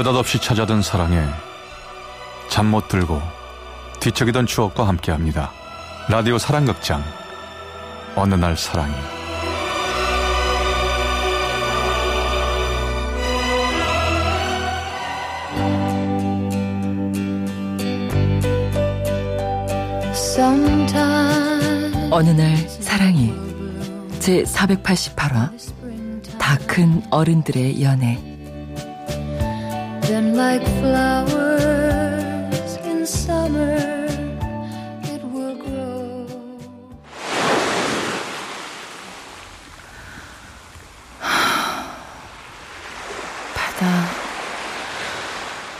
느닷없이 찾아든 사랑에 잠 못 들고 뒤척이던 추억과 함께합니다. 라디오 사랑극장 어느 날 사랑이 어느 날 사랑이 제 488화 다 큰 어른들의 연애 바다.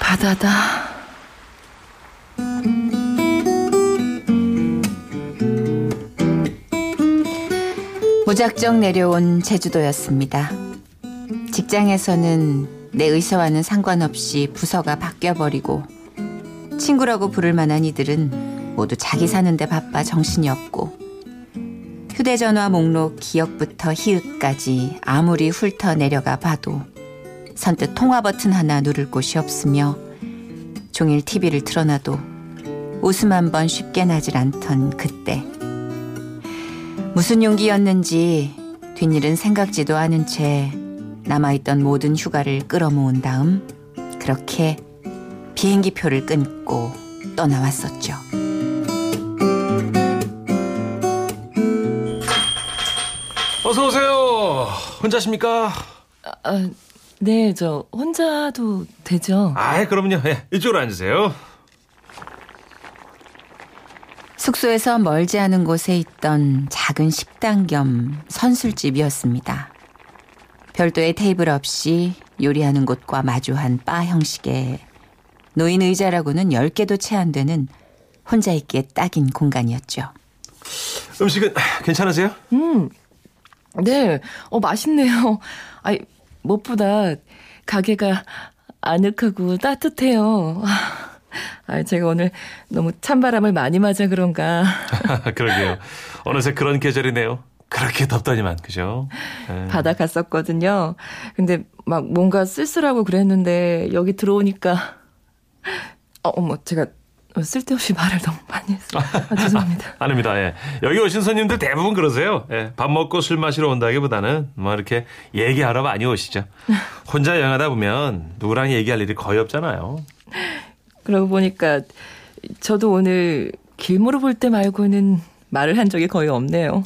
바다다. 무작정 내려온 제주도였습니다. 직장에서는 내 의사와는 상관없이 부서가 바뀌어버리고 친구라고 부를 만한 이들은 모두 자기 사는데 바빠 정신이 없고 휴대전화 목록 기억부터 히읗까지 아무리 훑어 내려가 봐도 선뜻 통화 버튼 하나 누를 곳이 없으며 종일 TV를 틀어놔도 웃음 한 번 쉽게 나질 않던 그때. 무슨 용기였는지 뒷일은 생각지도 않은 채 남아있던 모든 휴가를 끌어모은 다음 그렇게 비행기 표를 끊고 떠나왔었죠. 어서 오세요. 혼자십니까? 아, 네, 저 혼자도 되죠. 아, 그럼요. 예, 이쪽으로 앉으세요. 숙소에서 멀지 않은 곳에 있던 작은 식당 겸 선술집이었습니다. 별도의 테이블 없이 요리하는 곳과 마주한 바 형식의 노인 의자라고는 10개도 채 안 되는 혼자 있기에 딱인 공간이었죠. 음식은 괜찮으세요? 음, 네, 어, 맛있네요. 아이, 무엇보다 가게가 아늑하고 따뜻해요. 아, 제가 오늘 너무 찬바람을 많이 맞아 그런가. 그러게요. 어느새 그런 계절이네요. 그렇게 덥더니만, 그죠? 네. 바다 갔었거든요. 근데 막 뭔가 쓸쓸하고 그랬는데 여기 들어오니까, 어, 어머, 제가 쓸데없이 말을 너무 많이 했어요. 아, 죄송합니다. 아 닙니다. 예. 여기 오신 손님들 대부분 그러세요. 예. 밥 먹고 술 마시러 온다기보다는 뭐 이렇게 얘기하러 많이 오시죠. 혼자 여행하다 보면 누구랑 얘기할 일이 거의 없잖아요. 그러고 보니까 저도 오늘 길 물어볼 때 말고는 말을 한 적이 거의 없네요.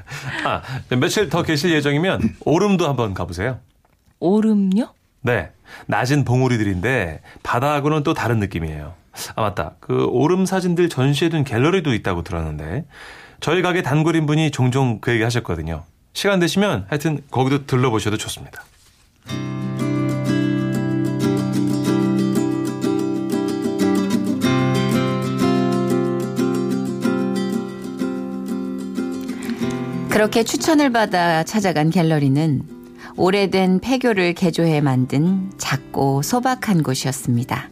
아, 며칠 더 계실 예정이면 오름도 한번 가보세요. 오름요? 네. 낮은 봉우리들인데 바다하고는 또 다른 느낌이에요. 아, 맞다. 그 오름 사진들 전시해둔 갤러리도 있다고 들었는데 저희 가게 단골인 분이 종종 그 얘기 하셨거든요. 시간 되시면 하여튼 거기도 들러보셔도 좋습니다. 그렇게 추천을 받아 찾아간 갤러리는 오래된 폐교를 개조해 만든 작고 소박한 곳이었습니다.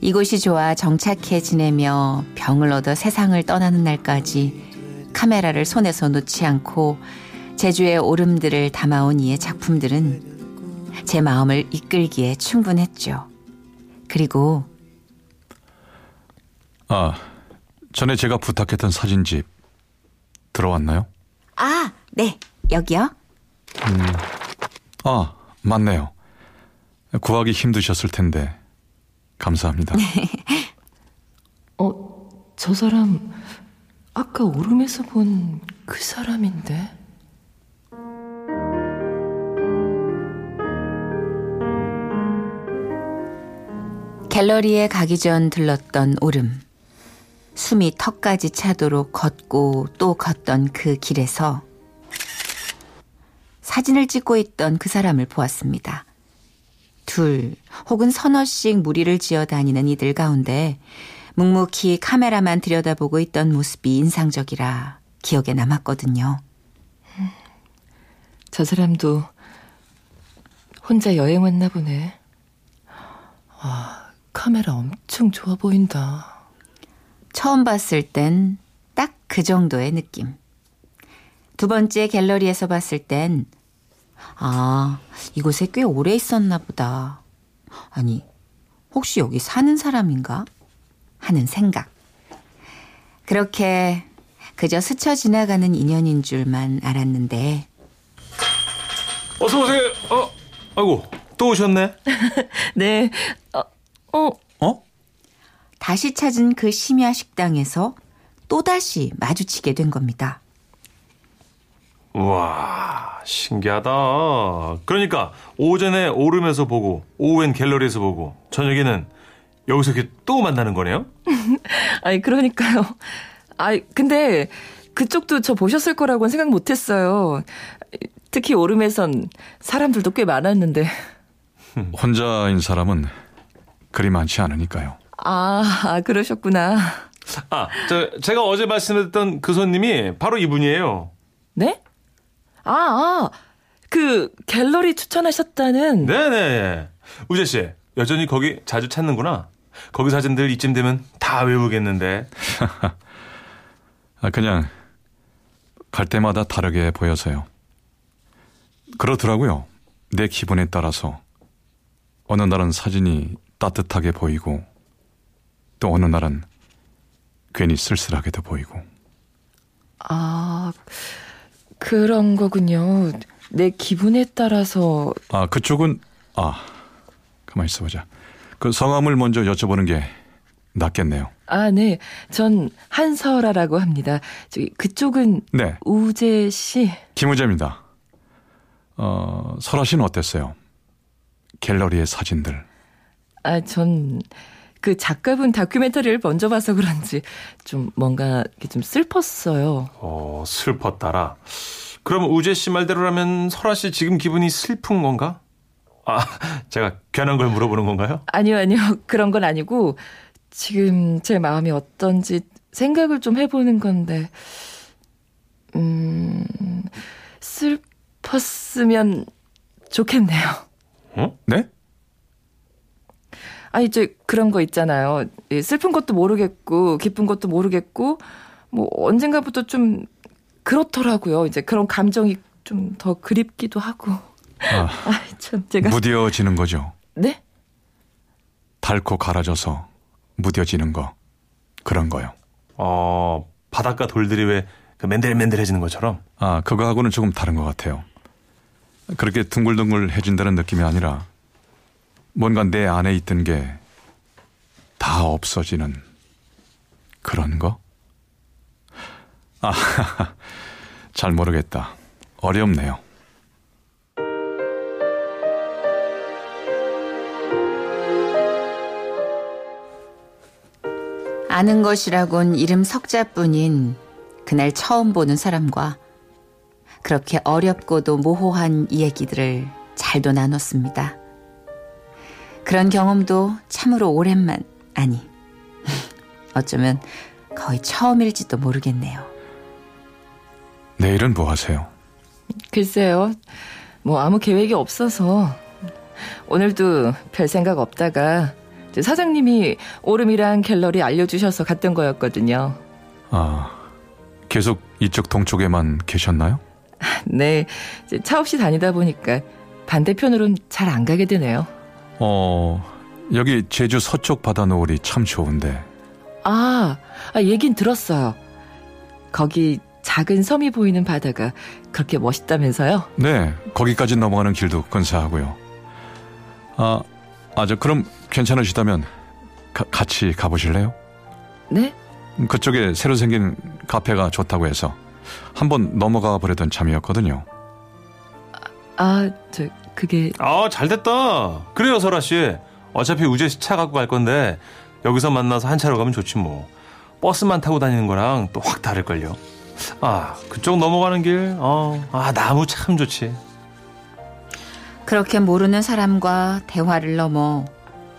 이곳이 좋아 정착해 지내며 병을 얻어 세상을 떠나는 날까지 카메라를 손에서 놓지 않고 제주의 오름들을 담아온 이의 작품들은 제 마음을 이끌기에 충분했죠. 그리고 아, 전에 제가 부탁했던 사진집 들어왔나요? 아, 네, 여기요. 음, 아, 맞네요. 구하기 힘드셨을 텐데 감사합니다. 어, 저 사람 아까 오름에서 본 그 사람인데. 갤러리에 가기 전 들렀던 오름. 숨이 턱까지 차도록 걷고 또 걷던 그 길에서 사진을 찍고 있던 그 사람을 보았습니다. 둘 혹은 서너씩 무리를 지어 다니는 이들 가운데 묵묵히 카메라만 들여다보고 있던 모습이 인상적이라 기억에 남았거든요. 저 사람도 혼자 여행 왔나 보네. 아, 카메라 엄청 좋아 보인다. 처음 봤을 땐 딱 그 정도의 느낌. 두 번째 갤러리에서 봤을 땐, 아, 이곳에 꽤 오래 있었나 보다. 아니, 혹시 여기 사는 사람인가? 하는 생각. 그렇게 그저 스쳐 지나가는 인연인 줄만 알았는데 어서 오세요. 어, 아이고 또 오셨네. 네. 어, 어, 어? 다시 찾은 그 심야 식당에서 또다시 마주치게 된 겁니다. 우와 신기하다. 그러니까 오전에 오름에서 보고 오후엔 갤러리에서 보고 저녁에는 여기서 이렇게 또 만나는 거네요. 아니, 그러니까요. 아이, 근데 그쪽도 저 보셨을 거라고는 생각 못 했어요. 특히 오름에선 사람들도 꽤 많았는데. 혼자인 사람은 그리 많지 않으니까요. 아, 아, 그러셨구나. 아, 저 제가 어제 말씀드렸던 그 손님이 바로 이분이에요. 네? 아, 아, 그 갤러리 추천하셨다는. 네네. 우재 씨 여전히 거기 자주 찾는구나. 거기 사진들 이쯤 되면 다 외우겠는데. 아, 그냥 갈 때마다 다르게 보여서요. 그렇더라고요. 내 기분에 따라서 어느 날은 사진이 따뜻하게 보이고 또 어느 날은 괜히 쓸쓸하게도 보이고. 아, 그런 거군요. 내 기분에 따라서. 아, 그쪽은 아, 가만 있어 보자. 그 성함을 먼저 여쭤보는 게 낫겠네요. 아, 네. 전 한설아라고 합니다. 저기 그쪽은 네, 우재 씨. 김우재입니다. 어, 설아 씨는 어땠어요? 갤러리의 사진들. 아, 전 그 작가분 다큐멘터리를 먼저 봐서 그런지 좀 뭔가 좀 슬펐어요. 어, 슬펐다라. 그럼 우재 씨 말대로라면 설아 씨 지금 기분이 슬픈 건가? 아, 제가 괜한 걸 물어보는 건가요? 아니요, 아니요. 그런 건 아니고 지금 제 마음이 어떤지 생각을 좀 해보는 건데, 음, 슬펐으면 좋겠네요. 어? 네? 아니, 저 그런 거 있잖아요. 예, 슬픈 것도 모르겠고, 기쁜 것도 모르겠고, 뭐 언젠가부터 좀 그렇더라고요. 이제 그런 감정이 좀 더 그립기도 하고. 아, 아, 참 제가 무뎌지는 거죠. 네? 닳고 갈아져서 무뎌지는 거. 그런 거요. 어, 바닷가 돌들이 왜 그 맨들맨들해지는 것처럼? 아, 그거하고는 조금 다른 것 같아요. 그렇게 둥글둥글해진다는 느낌이 아니라 뭔가 내 안에 있던 게 다 없어지는 그런 거? 아, 잘 모르겠다. 어렵네요. 아는 것이라곤 이름 석자뿐인 그날 처음 보는 사람과 그렇게 어렵고도 모호한 이야기들을 잘도 나눴습니다. 그런 경험도 참으로 오랜만, 아니, 어쩌면 거의 처음일지도 모르겠네요. 내일은 뭐 하세요? 글쎄요. 뭐 아무 계획이 없어서 오늘도 별 생각 없다가 사장님이 오름이랑 갤러리 알려주셔서 갔던 거였거든요. 아, 계속 이쪽 동쪽에만 계셨나요? 네, 이제 차 없이 다니다 보니까 반대편으로는 잘안 가게 되네요. 어, 여기 제주 서쪽 바다 노을이 참 좋은데. 아, 아 얘긴 들었어요. 거기 작은 섬이 보이는 바다가 그렇게 멋있다면서요? 네, 거기까지 넘어가는 길도 근사하고요. 아, 아, 저 그럼 괜찮으시다면 가- 같이 가보실래요? 네? 그쪽에 새로 생긴 카페가 좋다고 해서 한번 넘어가 보려던 참이었거든요. 아, 저 그게 아, 잘 됐다. 그래요, 설아 씨. 어차피 우재 씨 차 갖고 갈 건데 여기서 만나서 한 차로 가면 좋지 뭐. 버스만 타고 다니는 거랑 또 확 다를걸요. 아, 그쪽 넘어가는 길, 어, 아, 나무 참 좋지. 그렇게 모르는 사람과 대화를 넘어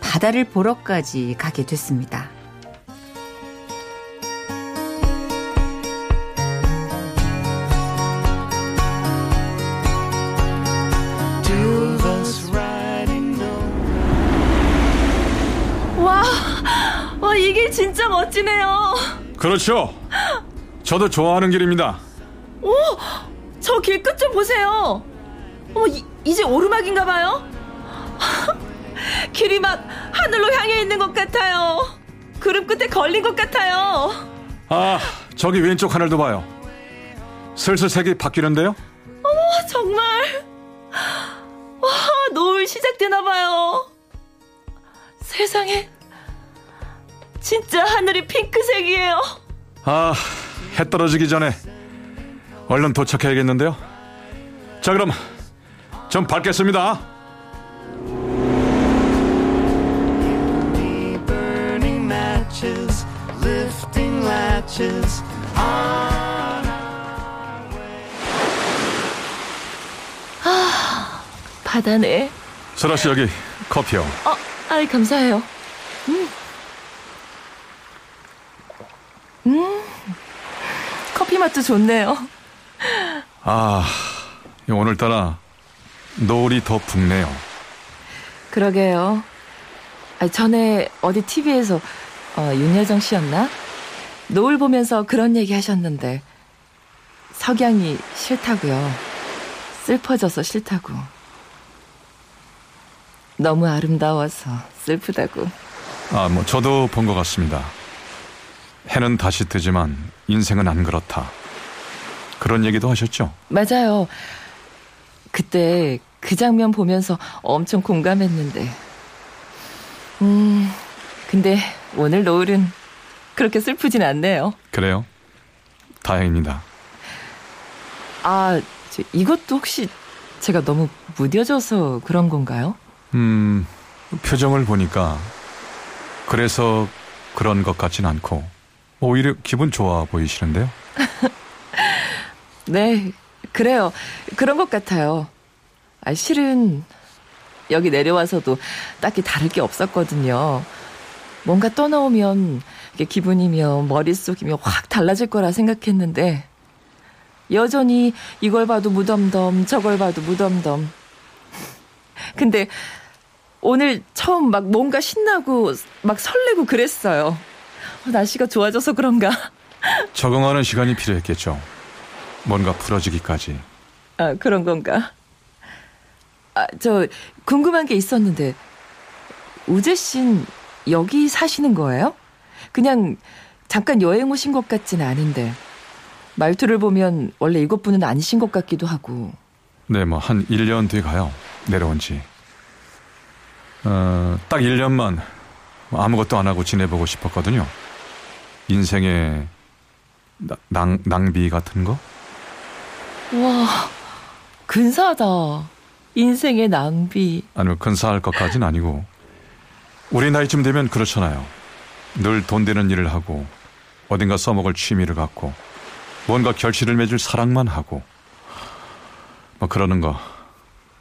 바다를 보러까지 가게 됐습니다. 그렇죠. 저도 좋아하는 길입니다. 저길 끝 좀 보세요. 어머, 이, 이제 오르막인가 봐요. 길이 막 하늘로 향해 있는 것 같아요. 구름 끝에 걸린 것 같아요. 아, 저기 왼쪽 하늘도 봐요. 슬슬 색이 바뀌는데요? 어, 정말. 와, 노을 시작되나 봐요. 세상에. 진짜 하늘이 핑크색이에요. 아, 해 떨어지기 전에 얼른 도착해야겠는데요. 자, 그럼 lifting latches on 바다네. 설아 씨 여기 커피요. 어, 아이, 감사해요. 음. 음. 커피 맛도 좋네요. 아, 오늘따라 노을이 더 붉네요. 그러게요. 아, 전에 어디 TV에서 어, 윤여정 씨였나? 노을 보면서 그런 얘기 하셨는데 석양이 싫다고요. 슬퍼져서 싫다고. 너무 아름다워서 슬프다고. 아, 뭐 저도 본 것 같습니다. 해는 다시 뜨지만 인생은 안 그렇다. 그런 얘기도 하셨죠? 맞아요. 그때 그 장면 보면서 엄청 공감했는데. 음, 근데 오늘 노을은 그렇게 슬프진 않네요. 그래요? 다행입니다. 아, 저 이것도 혹시 제가 너무 무뎌져서 그런 건가요? 음, 표정을 보니까 그래서 그런 것 같진 않고 오히려 기분 좋아 보이시는데요. 네, 그래요. 그런 것 같아요. 아, 실은 여기 내려와서도 딱히 다를 게 없었거든요. 뭔가 떠나오면 기분이며 머릿속이며 확 달라질 거라 생각했는데 여전히 이걸 봐도 무덤덤 저걸 봐도 무덤덤. 근데 오늘 처음 막 뭔가 신나고 막 설레고 그랬어요. 어, 날씨가 좋아져서 그런가? 적응하는 시간이 필요했겠죠. 뭔가 풀어지기까지. 아, 그런 건가? 아, 저, 궁금한 게 있었는데, 우재 씨는 여기 사시는 거예요? 그냥 잠깐 여행 오신 것 같진 않은데, 말투를 보면 원래 이것뿐은 아니신 것 같기도 하고, 네, 뭐 한 1년 뒤 가요. 내려온 지. 어, 딱 1년만 아무것도 안 하고 지내보고 싶었거든요. 인생의 나- 낭, 낭비 같은 거? 와, 근사하다. 인생의 낭비. 아니면 근사할 것까진 아니고 우리 나이쯤 되면 그렇잖아요. 늘 돈 되는 일을 하고 어딘가 써먹을 취미를 갖고 뭔가 결실을 맺을 사랑만 하고 뭐 그러는 거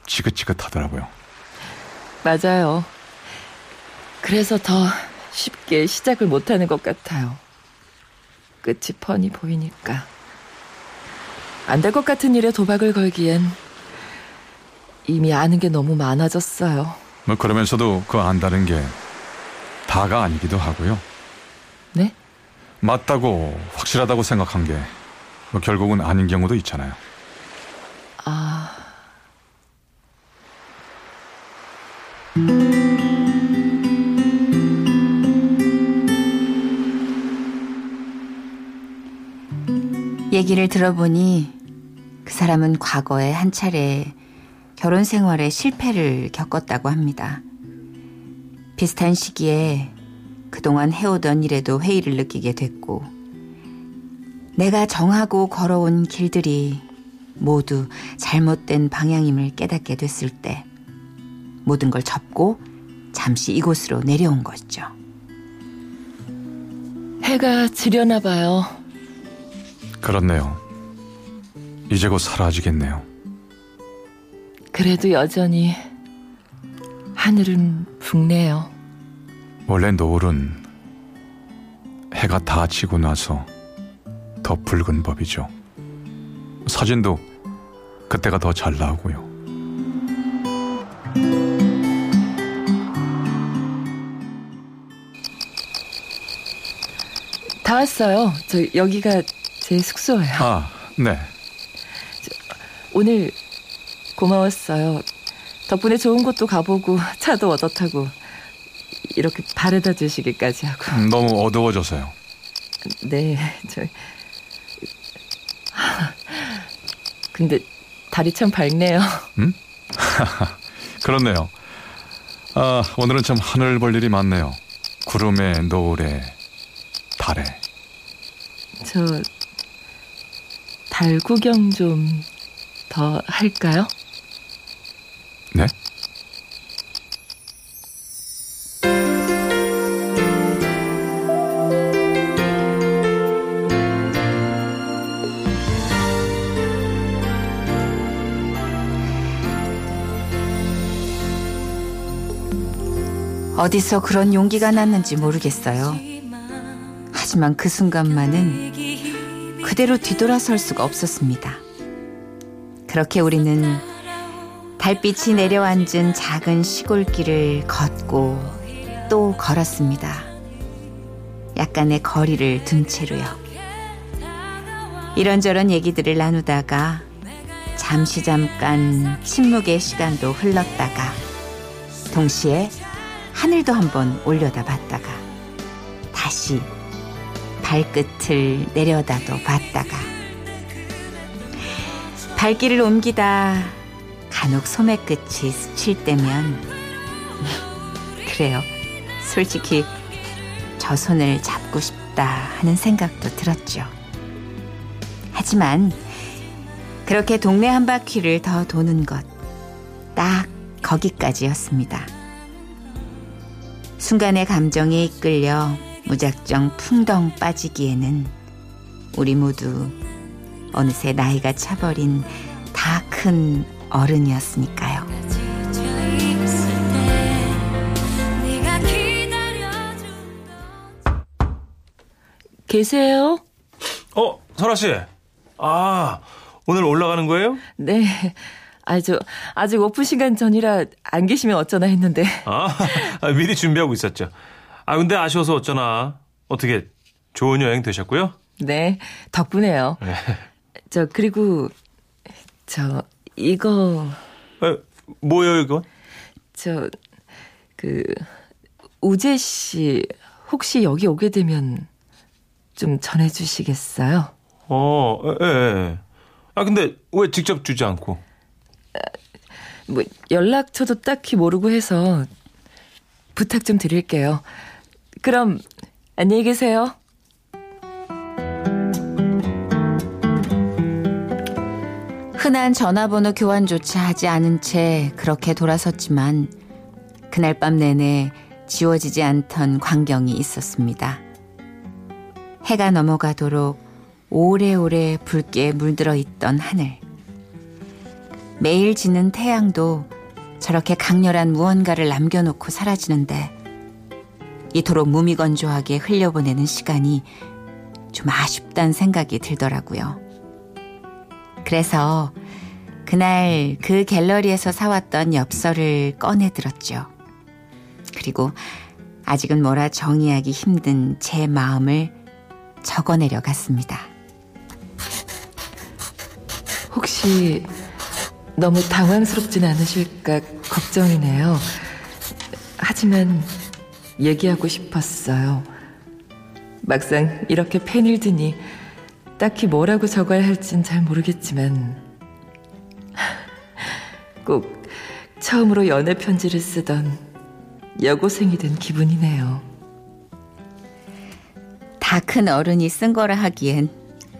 지긋지긋하더라고요. 맞아요. 그래서 더 쉽게 시작을 못하는 것 같아요. 끝이 뻔히 보이니까. 안 될 것 같은 일에 도박을 걸기엔 이미 아는 게 너무 많아졌어요. 뭐 그러면서도 그 안다는 게 다가 아니기도 하고요. 네? 맞다고 확실하다고 생각한 게 뭐 결국은 아닌 경우도 있잖아요. 아, 얘기를 들어보니 그 사람은 과거에 한 차례 결혼 생활에 실패를 겪었다고 합니다. 비슷한 시기에 그동안 해오던 일에도 회의를 느끼게 됐고, 내가 정하고 걸어온 길들이 모두 잘못된 방향임을 깨닫게 됐을 때, 모든 걸 접고 잠시 이곳으로 내려온 거죠. 해가 지려나 봐요. 그렇네요. 이제 곧 사라지겠네요. 그래도 여전히 하늘은 붉네요. 원래 노을은 해가 다 지고 나서 더 붉은 법이죠. 사진도 그때가 더 잘 나오고요. 다 왔어요. 저 여기가 제 숙소예요. 아, 네. 오늘 고마웠어요. 덕분에 좋은 곳도 가보고 차도 얻어 타고 이렇게 바래다 주시기까지 하고. 음, 너무 어두워져서요. 네, 저. 근데 달이 참 밝네요. 그렇네요. 아, 오늘은 참 하늘 볼 일이 많네요. 구름에 노을에 달에. 저 달 구경 좀 더 할까요? 네? 어디서 그런 용기가 났는지 모르겠어요. 하지만 그 순간만은 그대로 뒤돌아설 수가 없었습니다. 그렇게 우리는 달빛이 내려앉은 작은 시골길을 걷고 또 걸었습니다. 약간의 거리를 둔 채로요. 이런저런 얘기들을 나누다가 잠시 잠깐 침묵의 시간도 흘렀다가 동시에 하늘도 한번 올려다 봤다가 다시 발끝을 내려다도 봤다가 발길을 옮기다 간혹 소매끝이 스칠 때면 그래요. 솔직히 저 손을 잡고 싶다 하는 생각도 들었죠. 하지만 그렇게 동네 한 바퀴를 더 도는 것 딱 거기까지였습니다. 순간의 감정에 이끌려 무작정 풍덩 빠지기에는 우리 모두 어느새 나이가 차버린 다 큰 어른이었으니까요. 계세요? 어, 설아 씨. 아, 오늘 올라가는 거예요? 네. 아, 저, 아직 오픈 시간 전이라 안 계시면 어쩌나 했는데. 아, 아, 미리 준비하고 있었죠. 아, 근데 아쉬워서 어쩌나. 어떻게 좋은 여행 되셨고요? 네. 덕분에요. 네. 저, 그리고, 저, 이거, 에, 뭐예요, 이거? 저, 그, 우재 씨, 혹시 여기 오게 되면 좀 전해주시겠어요? 어, 예, 예. 아, 근데 왜 직접 주지 않고? 뭐, 연락처도 딱히 모르고 해서 부탁 좀 드릴게요. 그럼, 안녕히 계세요. 흔한 전화번호 교환조차 하지 않은 채 그렇게 돌아섰지만 그날 밤 내내 지워지지 않던 광경이 있었습니다. 해가 넘어가도록 오래오래 붉게 물들어 있던 하늘. 매일 지는 태양도 저렇게 강렬한 무언가를 남겨놓고 사라지는데 이토록 무미건조하게 흘려보내는 시간이 좀 아쉽다는 생각이 들더라고요. 그래서 그날 그 갤러리에서 사왔던 엽서를 꺼내 들었죠. 그리고 아직은 뭐라 정의하기 힘든 제 마음을 적어내려 갔습니다. 혹시 너무 당황스럽진 않으실까 걱정이네요. 하지만 얘기하고 싶었어요. 막상 이렇게 펜을 드니 딱히 뭐라고 적어야 할진 잘 모르겠지만 꼭 처음으로 연애 편지를 쓰던 여고생이 된 기분이네요. 다 큰 어른이 쓴 거라 하기엔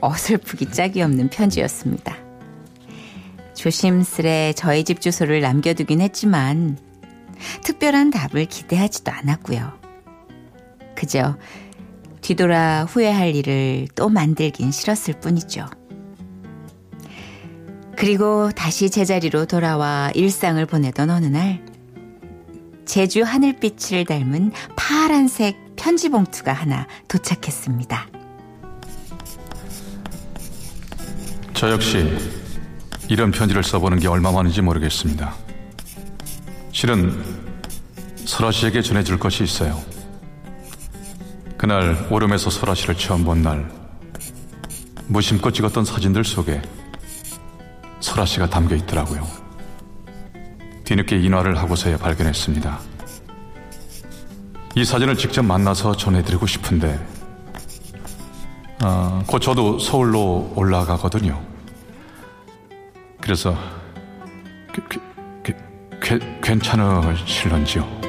어설프기 짝이 없는 편지였습니다. 조심스레 저희 집 주소를 남겨두긴 했지만 특별한 답을 기대하지도 않았고요. 그저 뒤돌아 후회할 일을 또 만들긴 싫었을 뿐이죠. 그리고 다시 제자리로 돌아와 일상을 보내던 어느 날 제주 하늘빛을 닮은 파란색 편지 봉투가 하나 도착했습니다. 저 역시 이런 편지를 써보는 게 얼마 만인지 모르겠습니다. 실은 설아 씨에게 전해줄 것이 있어요. 그날 오름에서 설아 씨를 처음 본 날 무심코 찍었던 사진들 속에 설아 씨가 담겨 있더라고요. 뒤늦게 인화를 하고서야 발견했습니다. 이 사진을 직접 만나서 전해드리고 싶은데, 아, 곧 저도 서울로 올라가거든요. 그래서, 그, 그, 그, 괜찮으실런지요?